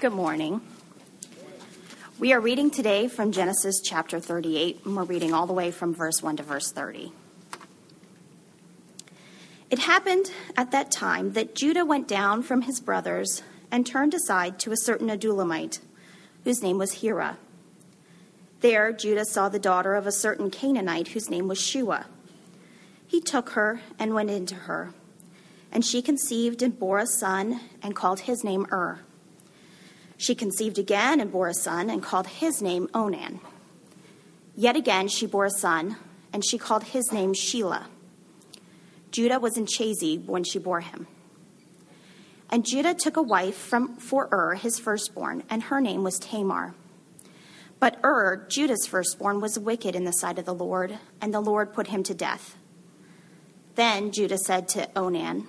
Good morning. We are reading today from Genesis chapter 38, and we're reading all the way from verse 1 to verse 30. It happened at that time that Judah went down from his brothers and turned aside to a certain Adullamite, whose name was Hira. There Judah saw the daughter of a certain Canaanite whose name was Shua. He took her and went into her, and she conceived and bore a son and called his name Ur. She conceived again and bore a son and called his name Onan. Yet again she bore a son, and she called his name Shelah. Judah was in Chezib when she bore him. And Judah took a wife from, for Ur, his firstborn, and her name was Tamar. But Ur, Judah's firstborn, was wicked in the sight of the Lord, and the Lord put him to death. Then Judah said to Onan,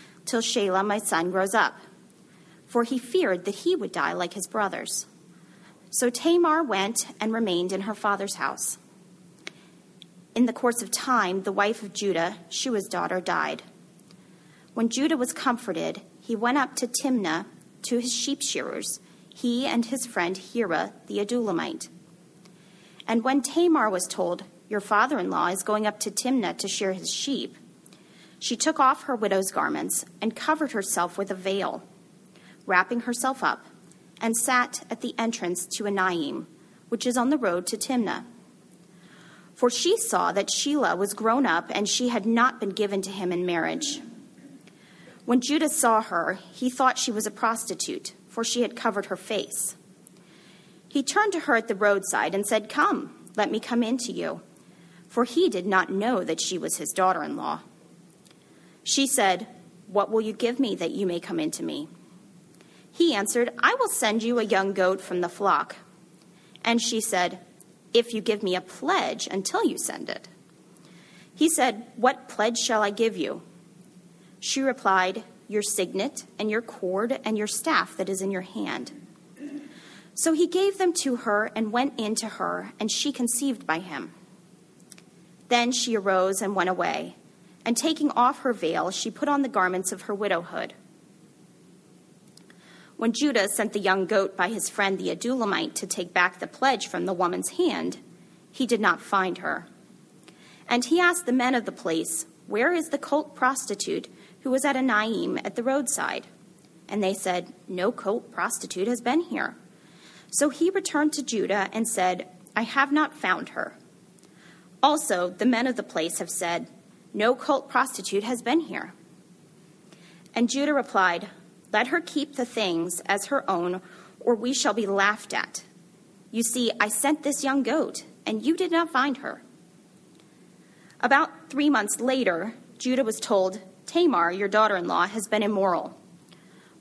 till Shelah, my son, grows up. For he feared that he would die like his brothers. So Tamar went and remained in her father's house. In the course of time, the wife of Judah, Shua's daughter, died. When Judah was comforted, he went up to Timnah to his sheep shearers, he and his friend Hira the Adullamite. And when Tamar was told, Your father in law is going up to Timnah to shear his sheep, she took off her widow's garments and covered herself with a veil, wrapping herself up, and sat at the entrance to Enaim, which is on the road to Timnah. For she saw that Shelah was grown up and she had not been given to him in marriage. When Judah saw her, he thought she was a prostitute, for she had covered her face. He turned to her at the roadside and said, Come, let me come in to you. For he did not know that she was his daughter in law. She said, What will you give me that you may come into me? He answered, I will send you a young goat from the flock. And she said, if you give me a pledge until you send it. He said, What pledge shall I give you? She replied, Your signet and your cord and your staff that is in your hand. So he gave them to her and went in to her, and she conceived by him. Then she arose and went away, and taking off her veil, she put on the garments of her widowhood. When Judah sent the young goat by his friend the Adullamite to take back the pledge from the woman's hand, he did not find her. And he asked the men of the place, Where is the cult prostitute who was at Enaim at the roadside? And they said, No cult prostitute has been here. So he returned to Judah and said, I have not found her. Also, the men of the place have said, No cult prostitute has been here. And Judah replied, let her keep the things as her own, or we shall be laughed at. You see, I sent this young goat, and you did not find her. About three months later, Judah was told, Tamar, your daughter in law, has been immoral.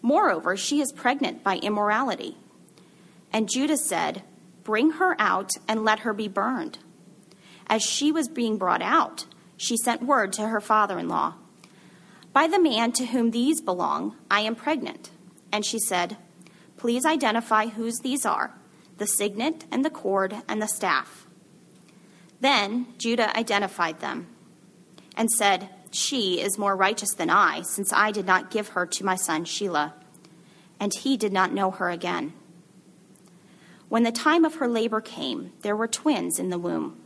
Moreover, she is pregnant by immorality. And Judah said, Bring her out and let her be burned. As she was being brought out, she sent word to her father in law by the man to whom these belong, I am pregnant. And she said, Please identify whose these are the signet and the cord and the staff. Then Judah identified them and said, She is more righteous than I, since I did not give her to my son Shelah. And he did not know her again. When the time of her labor came, there were twins in the womb.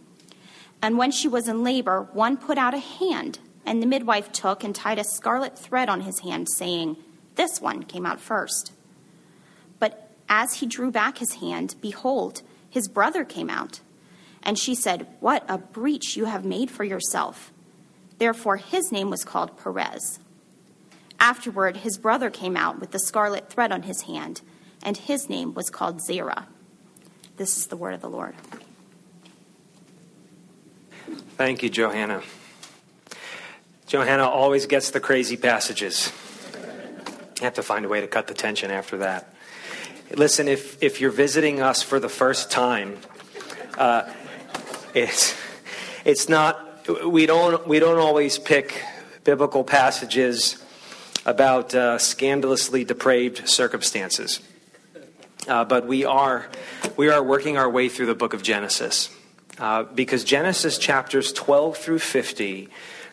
And when she was in labor, one put out a hand and the midwife took and tied a scarlet thread on his hand, saying, This one came out first. But as he drew back his hand, behold, his brother came out. And she said, What a breach you have made for yourself. Therefore his name was called Perez. Afterward, his brother came out with the scarlet thread on his hand, and his name was called Zerah. This is the word of the Lord. Thank you, Johanna. Johanna always gets the crazy passages. I have to find a way to cut the tension after that. Listen, if, if you're visiting us for the first time, uh, it's, it's not, we don't, we don't always pick biblical passages about uh, scandalously depraved circumstances. Uh, but we are, we are working our way through the book of Genesis. Uh, because Genesis chapters 12 through 50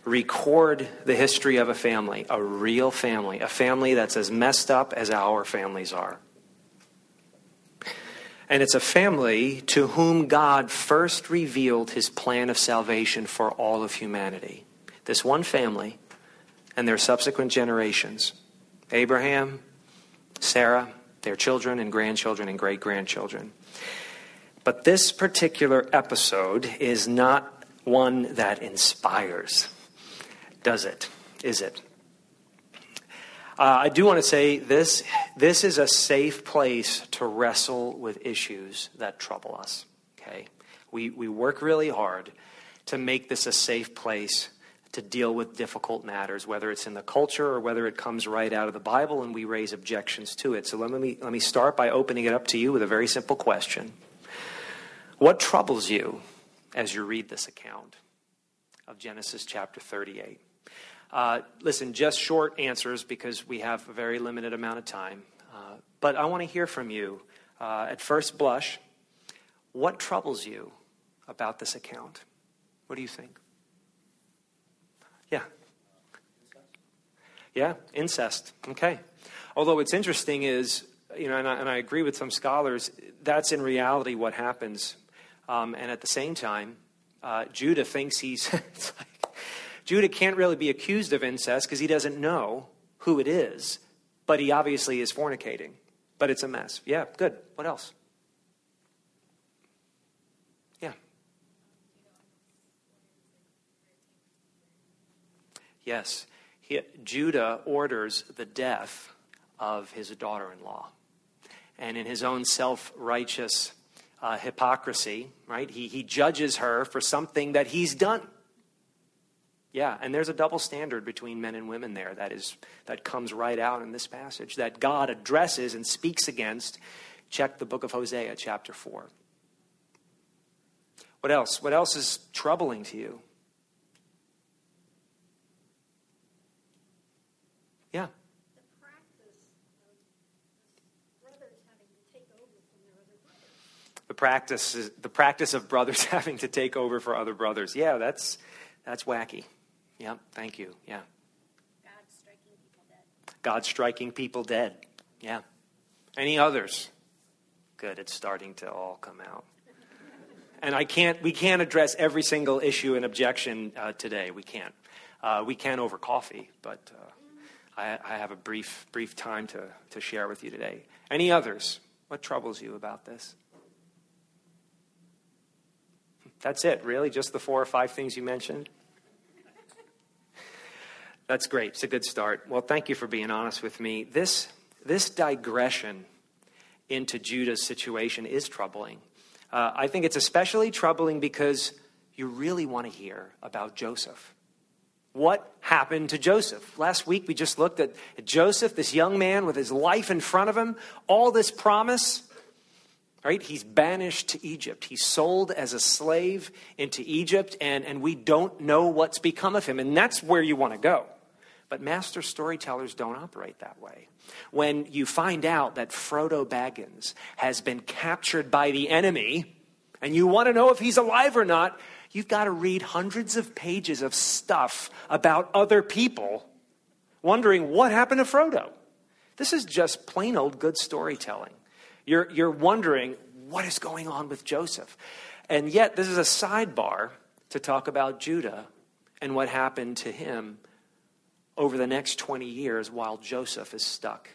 record the history of a family, a real family, a family that's as messed up as our families are. And it's a family to whom God first revealed his plan of salvation for all of humanity. This one family and their subsequent generations Abraham, Sarah, their children and grandchildren and great grandchildren. But this particular episode is not one that inspires, does it? Is it? Uh, I do want to say this this is a safe place to wrestle with issues that trouble us. Okay? We, we work really hard to make this a safe place to deal with difficult matters, whether it's in the culture or whether it comes right out of the Bible and we raise objections to it. So let me, let me start by opening it up to you with a very simple question What troubles you as you read this account of Genesis chapter 38? Uh, listen, just short answers because we have a very limited amount of time. Uh, but I want to hear from you uh, at first blush. What troubles you about this account? What do you think? Yeah. Yeah, incest. Okay. Although what's interesting is, you know, and I, and I agree with some scholars, that's in reality what happens. Um, and at the same time, uh, Judah thinks he's. like, Judah can't really be accused of incest because he doesn't know who it is, but he obviously is fornicating. But it's a mess. Yeah, good. What else? Yeah. Yes, he, Judah orders the death of his daughter in law. And in his own self righteous uh, hypocrisy, right, he, he judges her for something that he's done. Yeah, and there's a double standard between men and women there that is that comes right out in this passage that God addresses and speaks against. Check the book of Hosea, chapter 4. What else? What else is troubling to you? Yeah. The practice, the practice of brothers having to take over for other brothers. Yeah, that's, that's wacky. Yeah, thank you. Yeah. God striking people dead. God striking people dead. Yeah. Any others? Good, it's starting to all come out. And I can't, we can't address every single issue and objection uh, today. We can't. Uh, we can over coffee, but uh, I, I have a brief, brief time to, to share with you today. Any others? What troubles you about this? That's it, really? Just the four or five things you mentioned? That's great. It's a good start. Well, thank you for being honest with me. This, this digression into Judah's situation is troubling. Uh, I think it's especially troubling because you really want to hear about Joseph. What happened to Joseph? Last week we just looked at, Joseph, this young man with his life in front of him, all this promise. Right? He's banished to Egypt. He's sold as a slave into Egypt, and, and we don't know what's become of him. And that's where you want to go. But master storytellers don't operate that way. When you find out that Frodo Baggins has been captured by the enemy, and you want to know if he's alive or not, you've got to read hundreds of pages of stuff about other people, wondering what happened to Frodo. This is just plain old good storytelling. You're, you're wondering what is going on with Joseph. And yet, this is a sidebar to talk about Judah and what happened to him over the next 20 years while Joseph is stuck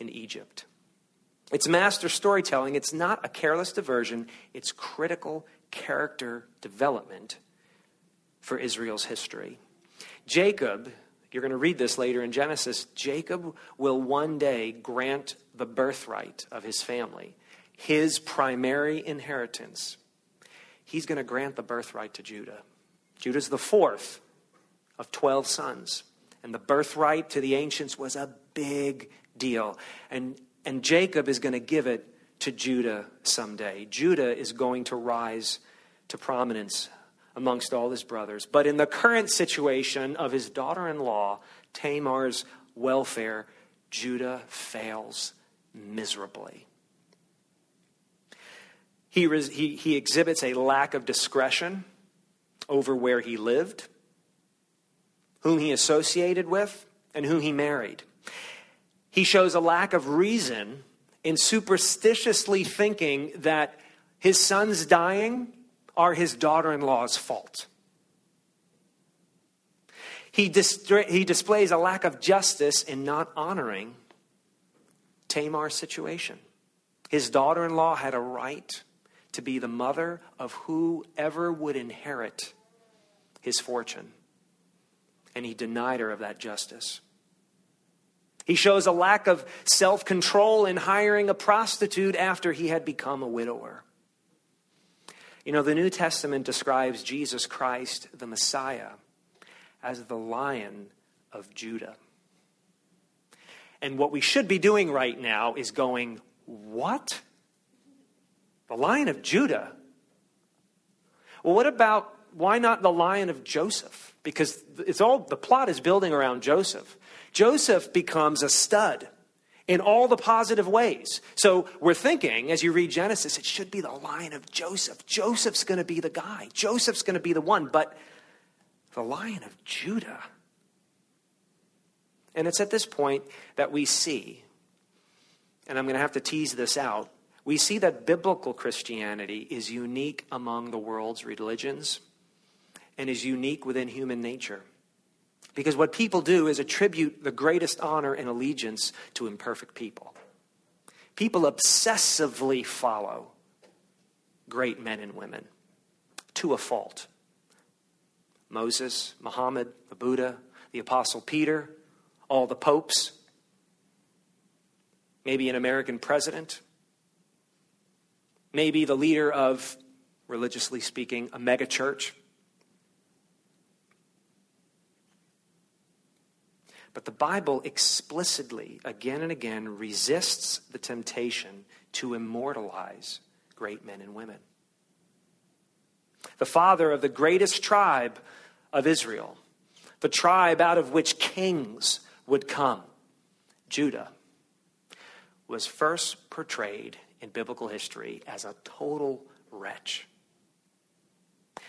in Egypt. It's master storytelling. It's not a careless diversion, it's critical character development for Israel's history. Jacob, you're going to read this later in Genesis, Jacob will one day grant the birthright of his family, his primary inheritance. He's going to grant the birthright to Judah. Judah's the fourth of 12 sons. And the birthright to the ancients was a big deal. And, and Jacob is going to give it to Judah someday. Judah is going to rise to prominence amongst all his brothers. But in the current situation of his daughter in law, Tamar's welfare, Judah fails miserably. He, he, he exhibits a lack of discretion over where he lived, whom he associated with, and whom he married. He shows a lack of reason in superstitiously thinking that his son's dying are his daughter in law's fault. He, he displays a lack of justice in not honoring Tamar's situation. His daughter in law had a right to be the mother of whoever would inherit his fortune, and he denied her of that justice. He shows a lack of self control in hiring a prostitute after he had become a widower. You know, the New Testament describes Jesus Christ, the Messiah, as the lion of Judah. And what we should be doing right now is going, What? The lion of Judah? Well, what about why not the lion of Joseph? Because it's all the plot is building around Joseph. Joseph becomes a stud in all the positive ways. So we're thinking, as you read Genesis, it should be the lion of Joseph. Joseph's going to be the guy, Joseph's going to be the one, but the lion of Judah. And it's at this point that we see, and I'm going to have to tease this out, we see that biblical Christianity is unique among the world's religions and is unique within human nature. Because what people do is attribute the greatest honor and allegiance to imperfect people. People obsessively follow great men and women to a fault. Moses, Muhammad, the Buddha, the Apostle Peter, all the popes, maybe an American president, maybe the leader of, religiously speaking, a megachurch. But the Bible explicitly, again and again, resists the temptation to immortalize great men and women. The father of the greatest tribe of Israel, the tribe out of which kings would come, Judah, was first portrayed in biblical history as a total wretch.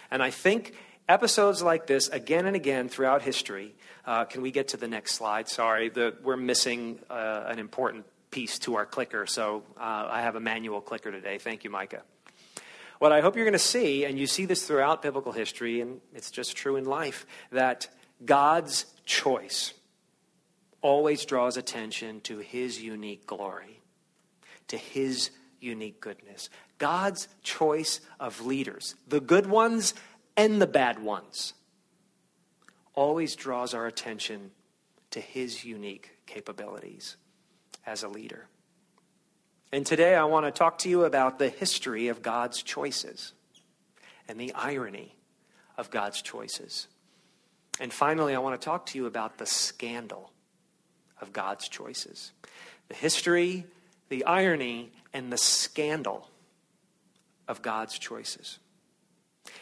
And I think episodes like this, again and again throughout history, uh, can we get to the next slide? Sorry, the, we're missing uh, an important piece to our clicker, so uh, I have a manual clicker today. Thank you, Micah. What I hope you're going to see, and you see this throughout biblical history, and it's just true in life, that God's choice always draws attention to his unique glory, to his unique goodness. God's choice of leaders, the good ones and the bad ones, always draws our attention to his unique capabilities as a leader. And today I want to talk to you about the history of God's choices and the irony of God's choices. And finally, I want to talk to you about the scandal of God's choices. The history, the irony, and the scandal of God's choices.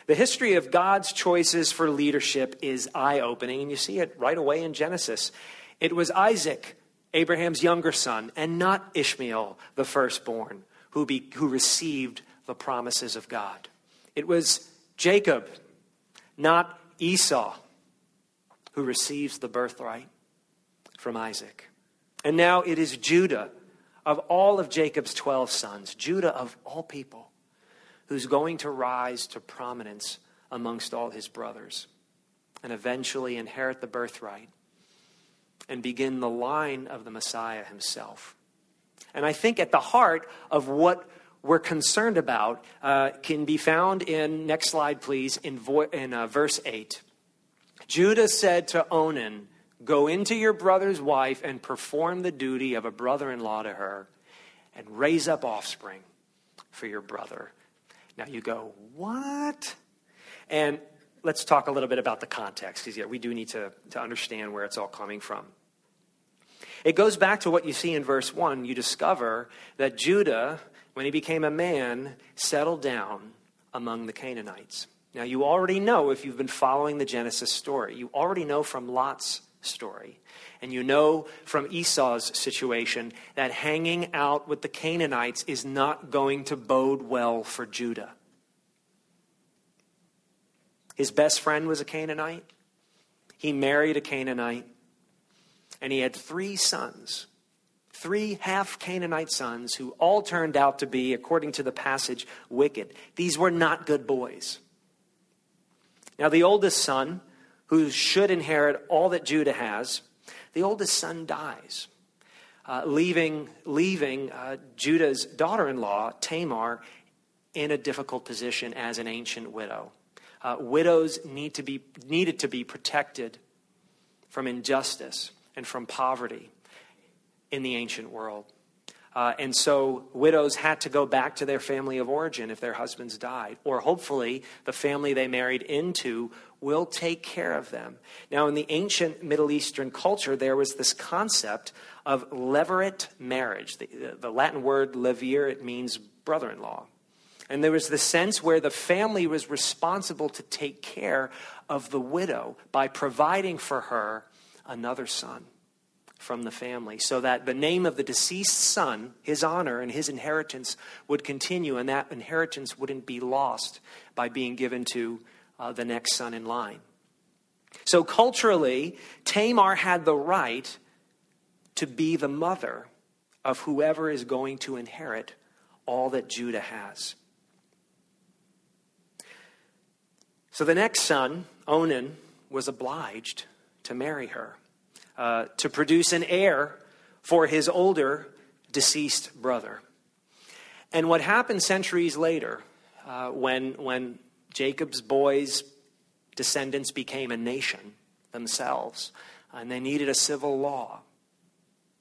The history of God's choices for leadership is eye opening, and you see it right away in Genesis. It was Isaac, Abraham's younger son, and not Ishmael, the firstborn, who, be, who received the promises of God. It was Jacob, not Esau, who receives the birthright from Isaac. And now it is Judah, of all of Jacob's 12 sons, Judah of all people, who's going to rise to prominence amongst all his brothers and eventually inherit the birthright and begin the line of the Messiah himself. And I think at the heart of what we're concerned about uh, can be found in, next slide please, in, vo- in uh, verse 8. Judah said to Onan, Go into your brother's wife and perform the duty of a brother in law to her, and raise up offspring for your brother. Now you go, what? And let's talk a little bit about the context, because we do need to, to understand where it's all coming from. It goes back to what you see in verse 1. You discover that Judah, when he became a man, settled down among the Canaanites. Now, you already know if you've been following the Genesis story, you already know from Lot's story. And you know from Esau's situation that hanging out with the Canaanites is not going to bode well for Judah. His best friend was a Canaanite. He married a Canaanite. And he had three sons, three half Canaanite sons, who all turned out to be, according to the passage, wicked. These were not good boys. Now, the oldest son, who should inherit all that Judah has, the oldest son dies, uh, leaving, leaving uh, Judah's daughter in law, Tamar, in a difficult position as an ancient widow. Uh, widows need to be, needed to be protected from injustice and from poverty in the ancient world. Uh, and so widows had to go back to their family of origin if their husbands died. Or hopefully, the family they married into will take care of them. Now, in the ancient Middle Eastern culture, there was this concept of levirate marriage. The, the Latin word levir, it means brother in law. And there was the sense where the family was responsible to take care of the widow by providing for her another son from the family so that the name of the deceased son, his honor and his inheritance would continue, and that inheritance wouldn't be lost by being given to uh, the next son in line. So, culturally, Tamar had the right to be the mother of whoever is going to inherit all that Judah has. So the next son, Onan, was obliged to marry her, uh, to produce an heir for his older deceased brother. And what happened centuries later, uh, when, when Jacob's boys' descendants became a nation themselves, and they needed a civil law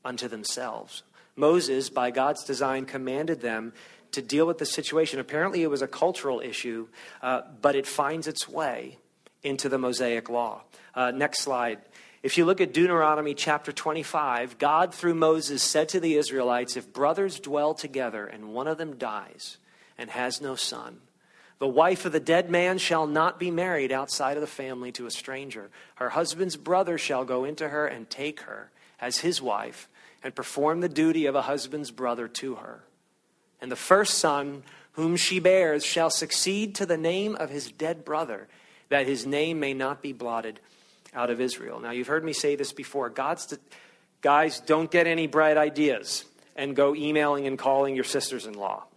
unto themselves, Moses, by God's design, commanded them to deal with the situation. Apparently, it was a cultural issue, uh, but it finds its way into the Mosaic law. Uh, next slide. If you look at Deuteronomy chapter 25, God, through Moses, said to the Israelites, If brothers dwell together and one of them dies and has no son, the wife of the dead man shall not be married outside of the family to a stranger. Her husband's brother shall go into her and take her as his wife and perform the duty of a husband's brother to her. And the first son whom she bears shall succeed to the name of his dead brother, that his name may not be blotted out of Israel. Now, you've heard me say this before. God's to, guys, don't get any bright ideas and go emailing and calling your sisters in law.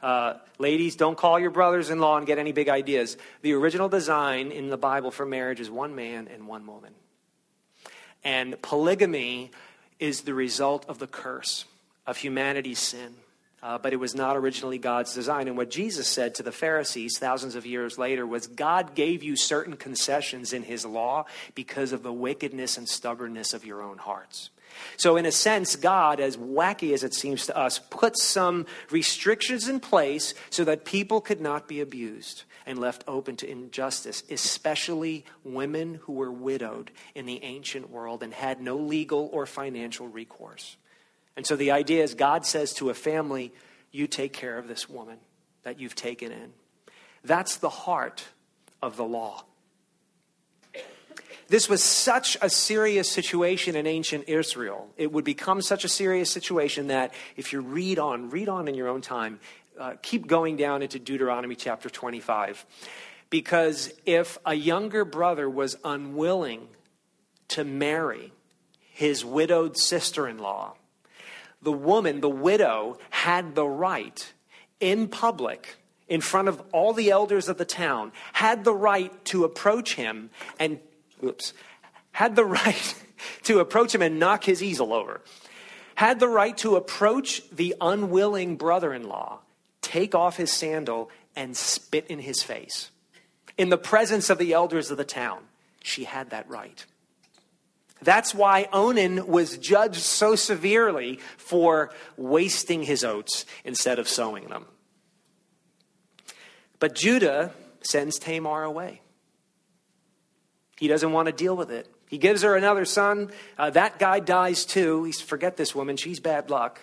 Uh, ladies, don't call your brothers in law and get any big ideas. The original design in the Bible for marriage is one man and one woman. And polygamy is the result of the curse of humanity's sin. Uh, but it was not originally God's design. And what Jesus said to the Pharisees thousands of years later was God gave you certain concessions in his law because of the wickedness and stubbornness of your own hearts. So, in a sense, God, as wacky as it seems to us, put some restrictions in place so that people could not be abused and left open to injustice, especially women who were widowed in the ancient world and had no legal or financial recourse. And so the idea is God says to a family, You take care of this woman that you've taken in. That's the heart of the law. This was such a serious situation in ancient Israel. It would become such a serious situation that if you read on, read on in your own time, uh, keep going down into Deuteronomy chapter 25. Because if a younger brother was unwilling to marry his widowed sister in law, the woman, the widow, had the right in public, in front of all the elders of the town, had the right to approach him and, oops, had the right to approach him and knock his easel over, had the right to approach the unwilling brother in law, take off his sandal, and spit in his face. In the presence of the elders of the town, she had that right. That's why Onan was judged so severely for wasting his oats instead of sowing them. But Judah sends Tamar away. He doesn't want to deal with it He gives her another son. Uh, that guy dies too. He's forget this woman. She's bad luck.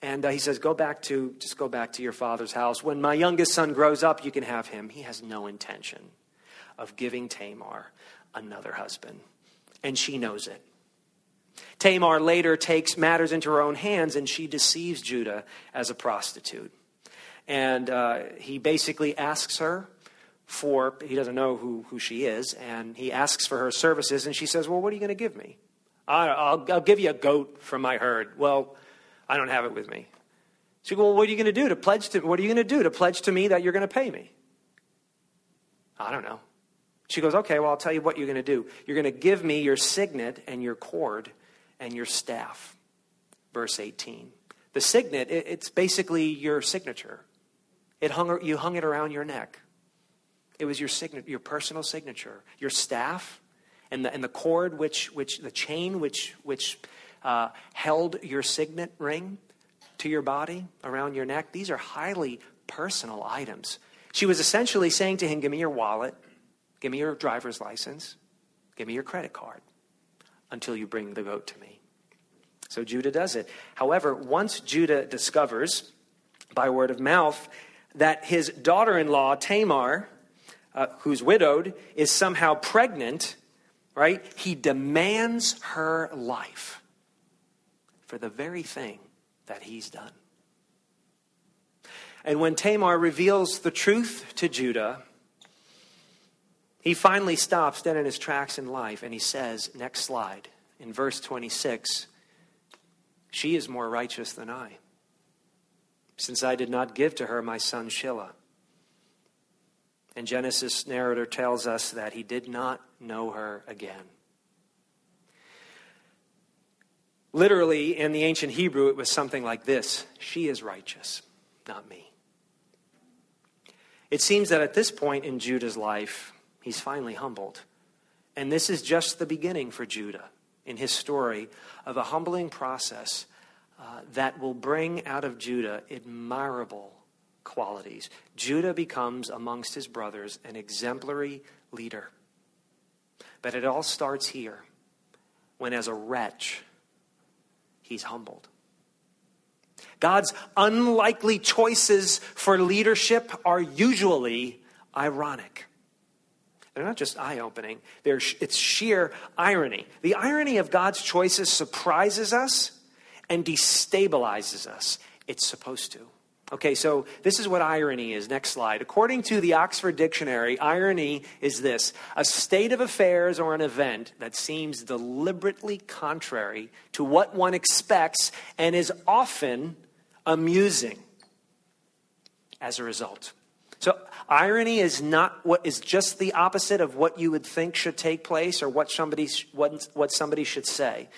And uh, he says, Go back to, just go back to your father's house. When my youngest son grows up, you can have him. He has no intention of giving Tamar another husband. And she knows it. Tamar later takes matters into her own hands and she deceives Judah as a prostitute. And uh, he basically asks her for, he doesn't know who, who she is, and he asks for her services, and she says, Well, what are you going to give me? I'll, I'll give you a goat from my herd. Well, I don't have it with me. She goes, Well, what are you going to do to pledge to what are you going to do to pledge to me that you're going to pay me? I don't know. She goes, Okay, well, I'll tell you what you're going to do. You're going to give me your signet and your cord and your staff. Verse 18. The signet, it's basically your signature. It hung, you hung it around your neck. It was your signature, your personal signature. Your staff and the, and the cord, which, which the chain which, which uh, held your signet ring to your body around your neck. These are highly personal items. She was essentially saying to him, Give me your wallet, give me your driver's license, give me your credit card until you bring the goat to me. So Judah does it. However, once Judah discovers by word of mouth that his daughter in law, Tamar, uh, who's widowed, is somehow pregnant, right? He demands her life for the very thing that he's done. And when Tamar reveals the truth to Judah, he finally stops dead in his tracks in life and he says, next slide, in verse 26, she is more righteous than I since I did not give to her my son Shelah. And Genesis narrator tells us that he did not know her again. Literally, in the ancient Hebrew, it was something like this She is righteous, not me. It seems that at this point in Judah's life, he's finally humbled. And this is just the beginning for Judah in his story of a humbling process uh, that will bring out of Judah admirable qualities. Judah becomes, amongst his brothers, an exemplary leader. But it all starts here when, as a wretch, he's humbled. God's unlikely choices for leadership are usually ironic. They're not just eye opening, it's sheer irony. The irony of God's choices surprises us and destabilizes us. It's supposed to. Okay, so this is what irony is. Next slide. According to the Oxford Dictionary, irony is this a state of affairs or an event that seems deliberately contrary to what one expects and is often amusing as a result. So, irony is not what is just the opposite of what you would think should take place or what somebody, what, what somebody should say.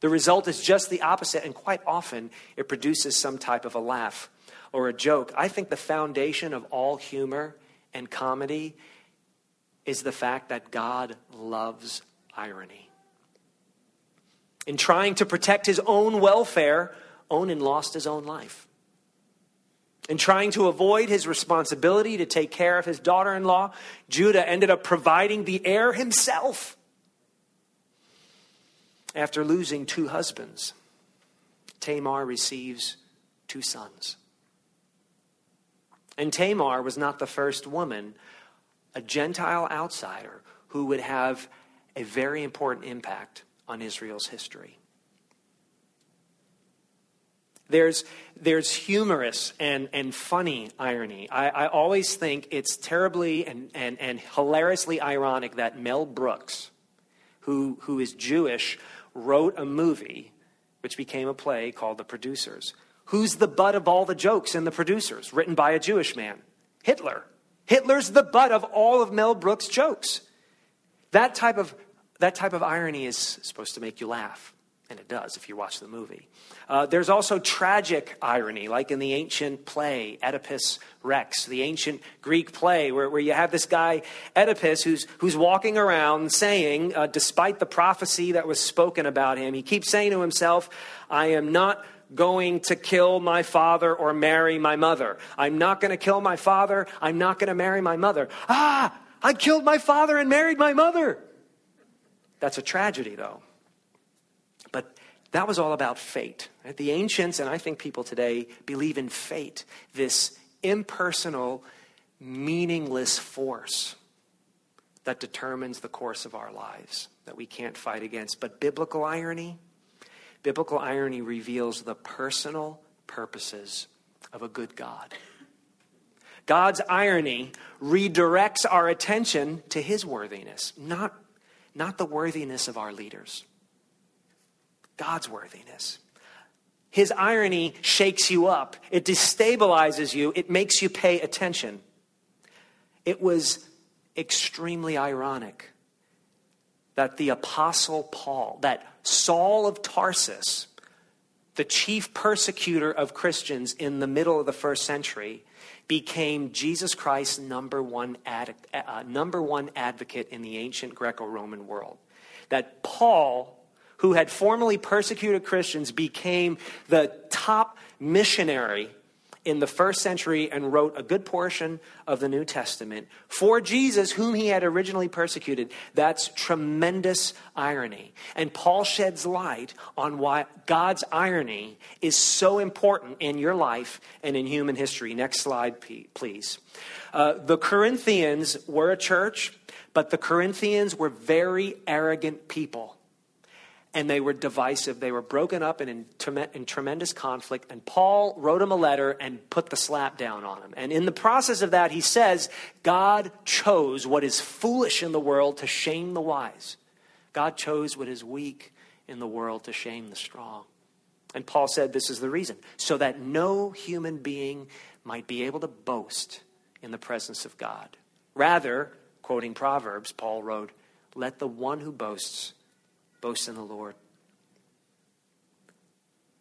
The result is just the opposite, and quite often it produces some type of a laugh or a joke. I think the foundation of all humor and comedy is the fact that God loves irony. In trying to protect his own welfare, Onan lost his own life. In trying to avoid his responsibility to take care of his daughter in law, Judah ended up providing the heir himself after losing two husbands, Tamar receives two sons. And Tamar was not the first woman, a Gentile outsider, who would have a very important impact on Israel's history. There's, there's humorous and, and funny irony. I, I always think it's terribly and, and, and hilariously ironic that Mel Brooks, who, who is Jewish, wrote a movie which became a play called The Producers. Who's the butt of all the jokes in The Producers, written by a Jewish man? Hitler. Hitler's the butt of all of Mel Brooks' jokes. That type of, that type of irony is supposed to make you laugh. And it does if you watch the movie. Uh, there's also tragic irony, like in the ancient play, Oedipus Rex, the ancient Greek play, where, where you have this guy, Oedipus, who's, who's walking around saying, uh, despite the prophecy that was spoken about him, he keeps saying to himself, I am not going to kill my father or marry my mother. I'm not going to kill my father. I'm not going to marry my mother. Ah, I killed my father and married my mother. That's a tragedy, though. But that was all about fate. Right? The ancients, and I think people today, believe in fate, this impersonal, meaningless force that determines the course of our lives that we can't fight against. But biblical irony, biblical irony reveals the personal purposes of a good God. God's irony redirects our attention to his worthiness, not, not the worthiness of our leaders. God's worthiness. His irony shakes you up, it destabilizes you, it makes you pay attention. It was extremely ironic that the Apostle Paul, that Saul of Tarsus, the chief persecutor of Christians in the middle of the first century, became Jesus Christ's number one, ad, uh, number one advocate in the ancient Greco Roman world. That Paul, who had formerly persecuted Christians, became the top missionary in the first century and wrote a good portion of the New Testament for Jesus, whom he had originally persecuted. That's tremendous irony. And Paul sheds light on why God's irony is so important in your life and in human history. Next slide, please. Uh, the Corinthians were a church, but the Corinthians were very arrogant people and they were divisive. They were broken up and in, in, tremendous conflict. And Paul wrote him a letter and put the slap down on him. And in the process of that, he says, God chose what is foolish in the world to shame the wise. God chose what is weak in the world to shame the strong. And Paul said this is the reason so that no human being might be able to boast in the presence of God. Rather, quoting Proverbs, Paul wrote, Let the one who boasts Boast in the Lord.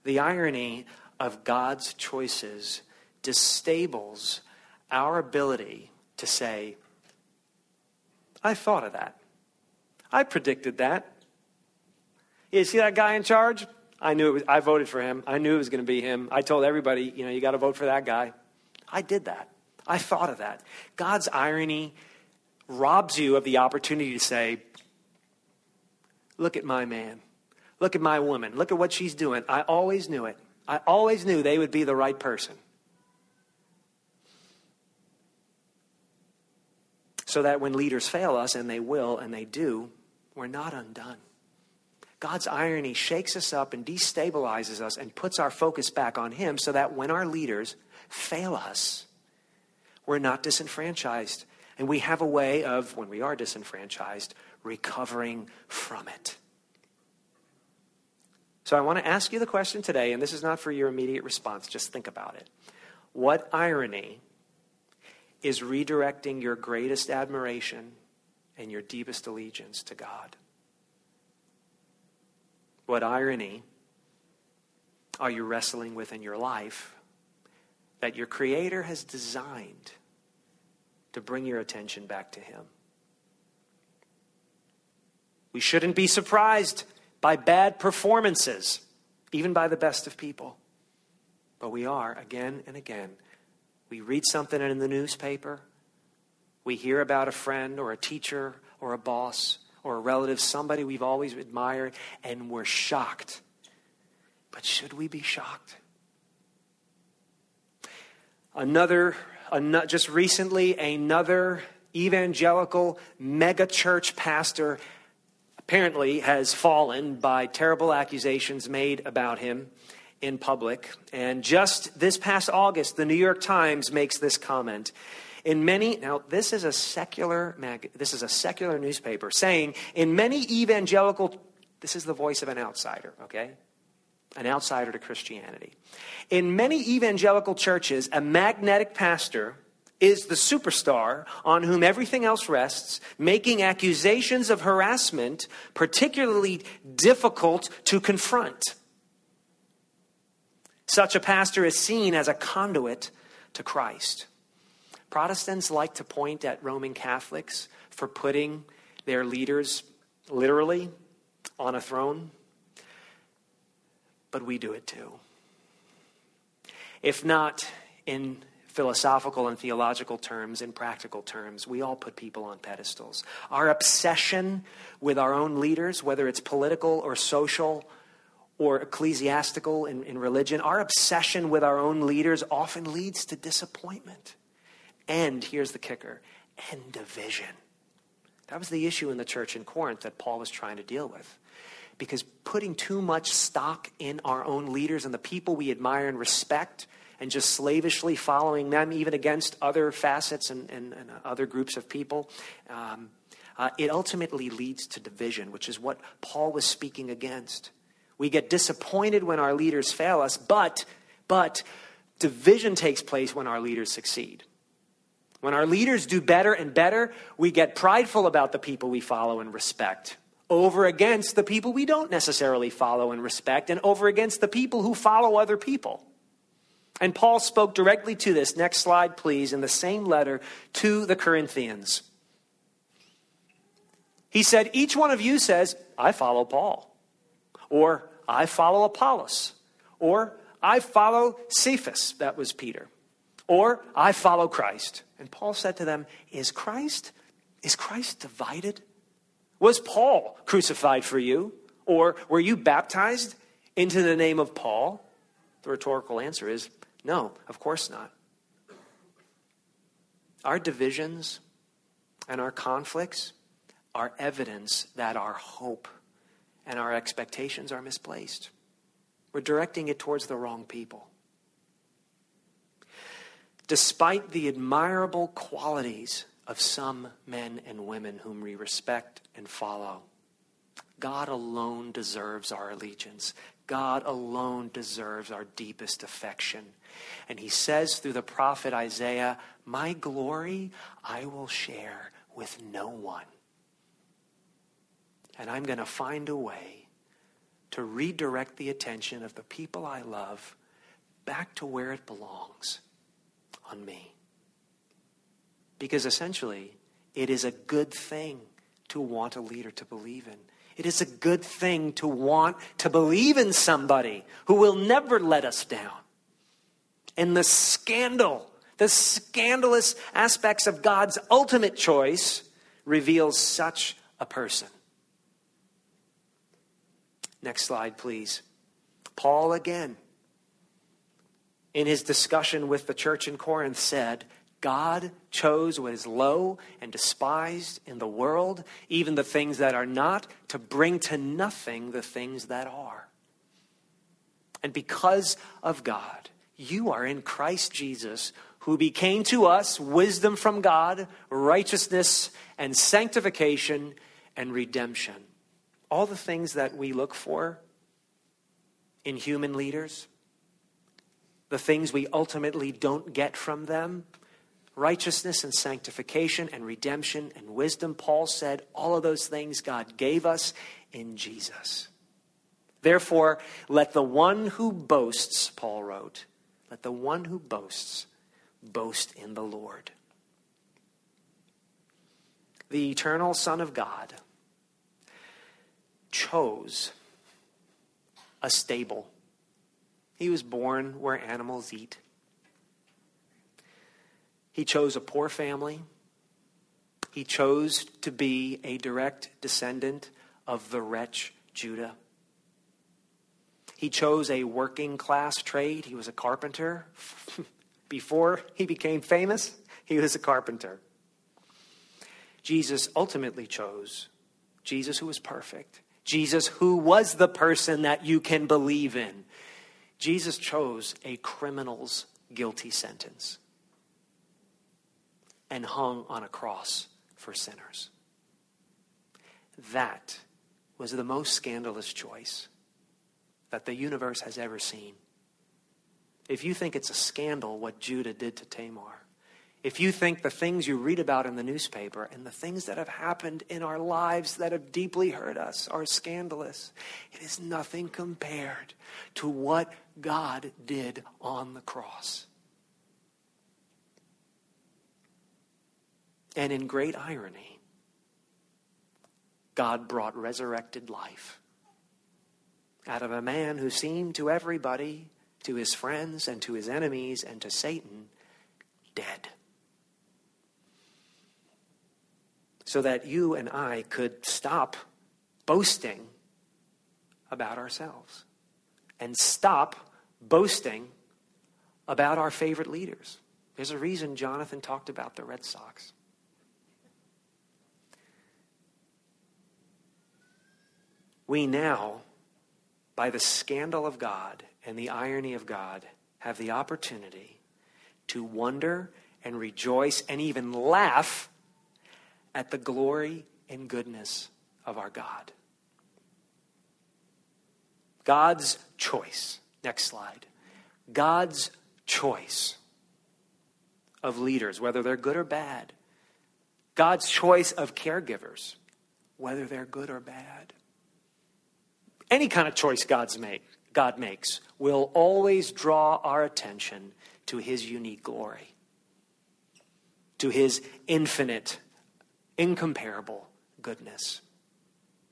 The irony of God's choices disables our ability to say, I thought of that. I predicted that. You see that guy in charge? I knew it was, I voted for him. I knew it was going to be him. I told everybody, you know, you got to vote for that guy. I did that. I thought of that. God's irony robs you of the opportunity to say, Look at my man. Look at my woman. Look at what she's doing. I always knew it. I always knew they would be the right person. So that when leaders fail us, and they will, and they do, we're not undone. God's irony shakes us up and destabilizes us and puts our focus back on Him so that when our leaders fail us, we're not disenfranchised. And we have a way of, when we are disenfranchised, recovering from it. So I want to ask you the question today, and this is not for your immediate response, just think about it. What irony is redirecting your greatest admiration and your deepest allegiance to God? What irony are you wrestling with in your life that your Creator has designed to bring your attention back to Him? We shouldn't be surprised by bad performances, even by the best of people. But we are again and again. We read something in the newspaper, we hear about a friend or a teacher or a boss or a relative, somebody we've always admired, and we're shocked. But should we be shocked? Another, just recently, another evangelical megachurch pastor apparently has fallen by terrible accusations made about him in public. And just this past August, the New York Times makes this comment. In many now this is a secular mag, this is a secular newspaper saying in many evangelical this is the voice of an outsider, okay? An outsider to Christianity. In many evangelical churches, a magnetic pastor is the superstar on whom everything else rests, making accusations of harassment particularly difficult to confront. Such a pastor is seen as a conduit to Christ. Protestants like to point at Roman Catholics for putting their leaders literally on a throne, but we do it too. If not in philosophical and theological terms, in practical terms, we all put people on pedestals. Our obsession with our own leaders, whether it's political or social or ecclesiastical in, in religion, our obsession with our own leaders often leads to disappointment. And here's the kicker and division. That was the issue in the church in Corinth that Paul was trying to deal with. Because putting too much stock in our own leaders and the people we admire and respect, and just slavishly following them, even against other facets and, and, and other groups of people, um, uh, it ultimately leads to division, which is what Paul was speaking against. We get disappointed when our leaders fail us, but, but division takes place when our leaders succeed. When our leaders do better and better, we get prideful about the people we follow and respect over against the people we don't necessarily follow and respect, and over against the people who follow other people. And Paul spoke directly to this. Next slide, please, in the same letter to the Corinthians. He said, Each one of you says, I follow Paul, or I follow Apollos, or I follow Cephas, that was Peter, or I follow Christ. And Paul said to them, Is Christ, is Christ divided? Was Paul crucified for you? Or were you baptized into the name of Paul? The rhetorical answer is no, of course not. Our divisions and our conflicts are evidence that our hope and our expectations are misplaced. We're directing it towards the wrong people. Despite the admirable qualities of some men and women whom we respect and follow. God alone deserves our allegiance. God alone deserves our deepest affection. And he says through the prophet Isaiah, My glory I will share with no one. And I'm going to find a way to redirect the attention of the people I love back to where it belongs on me. Because essentially, it is a good thing to want a leader to believe in. It is a good thing to want to believe in somebody who will never let us down. And the scandal, the scandalous aspects of God's ultimate choice reveals such a person. Next slide, please. Paul again, in his discussion with the church in Corinth, said, God chose what is low and despised in the world, even the things that are not, to bring to nothing the things that are. And because of God, you are in Christ Jesus, who became to us wisdom from God, righteousness and sanctification and redemption. All the things that we look for in human leaders, the things we ultimately don't get from them righteousness and sanctification and redemption and wisdom. Paul said all of those things God gave us in Jesus. Therefore, let the one who boasts, Paul wrote, let the one who boasts boast in the Lord. The eternal Son of God chose a stable. He was born where animals eat. He chose a poor family. He chose to be a direct descendant of the wretch Judah. He chose a working class trade. He was a carpenter. Before he became famous, he was a carpenter. Jesus ultimately chose Jesus, who was perfect. Jesus, who was the person that you can believe in. Jesus chose a criminal's guilty sentence and hung on a cross for sinners. That was the most scandalous choice that the universe has ever seen. If you think it's a scandal what Judah did to Tamar, if you think the things you read about in the newspaper and the things that have happened in our lives that have deeply hurt us are scandalous, it is nothing compared to what God did on the cross. And in great irony, God brought resurrected life out of a man who seemed to everybody, to his friends and to his enemies and to Satan, dead. So that you and I could stop boasting about ourselves and stop boasting about our favorite leaders. There's a reason Jonathan talked about the Red Sox. We now, by the scandal of God and the irony of God, have the opportunity to wonder and rejoice and even laugh at the glory and goodness of our God. God's choice. Next slide. God's choice of leaders, whether they're good or bad. God's choice of caregivers, whether they're good or bad. Any kind of choice God's make, God makes will always draw our attention to his unique glory, to his infinite, incomparable goodness.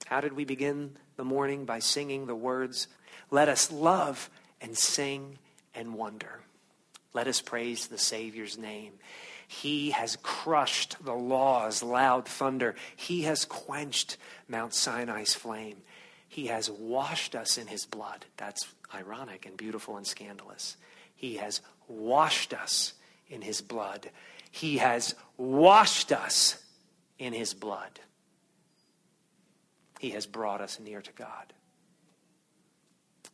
How did we begin the morning? By singing the words, Let us love and sing and wonder. Let us praise the Savior's name. He has crushed the law's loud thunder. He has quenched Mount Sinai's flame. He has washed us in his blood. That's ironic and beautiful and scandalous. He has washed us in his blood. He has washed us in his blood. He has brought us near to God.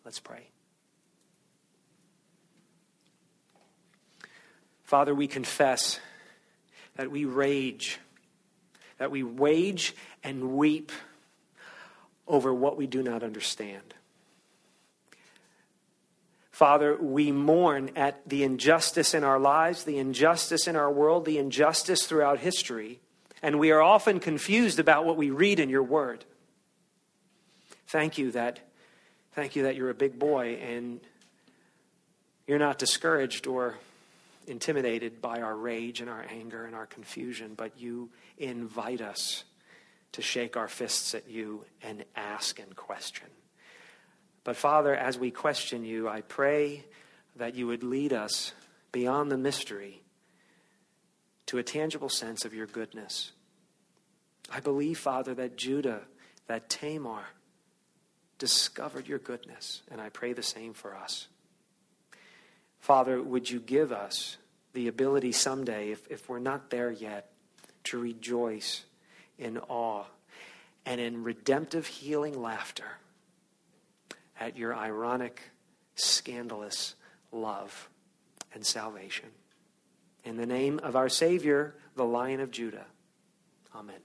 Let's pray. Father, we confess that we rage, that we wage and weep over what we do not understand. Father, we mourn at the injustice in our lives, the injustice in our world, the injustice throughout history, and we are often confused about what we read in your word. Thank you that thank you that you're a big boy and you're not discouraged or intimidated by our rage and our anger and our confusion, but you invite us to shake our fists at you and ask and question. But Father, as we question you, I pray that you would lead us beyond the mystery to a tangible sense of your goodness. I believe, Father, that Judah, that Tamar, discovered your goodness, and I pray the same for us. Father, would you give us the ability someday, if, if we're not there yet, to rejoice in awe and in redemptive healing laughter at your ironic, scandalous love and salvation. In the name of our Savior, the Lion of Judah. Amen.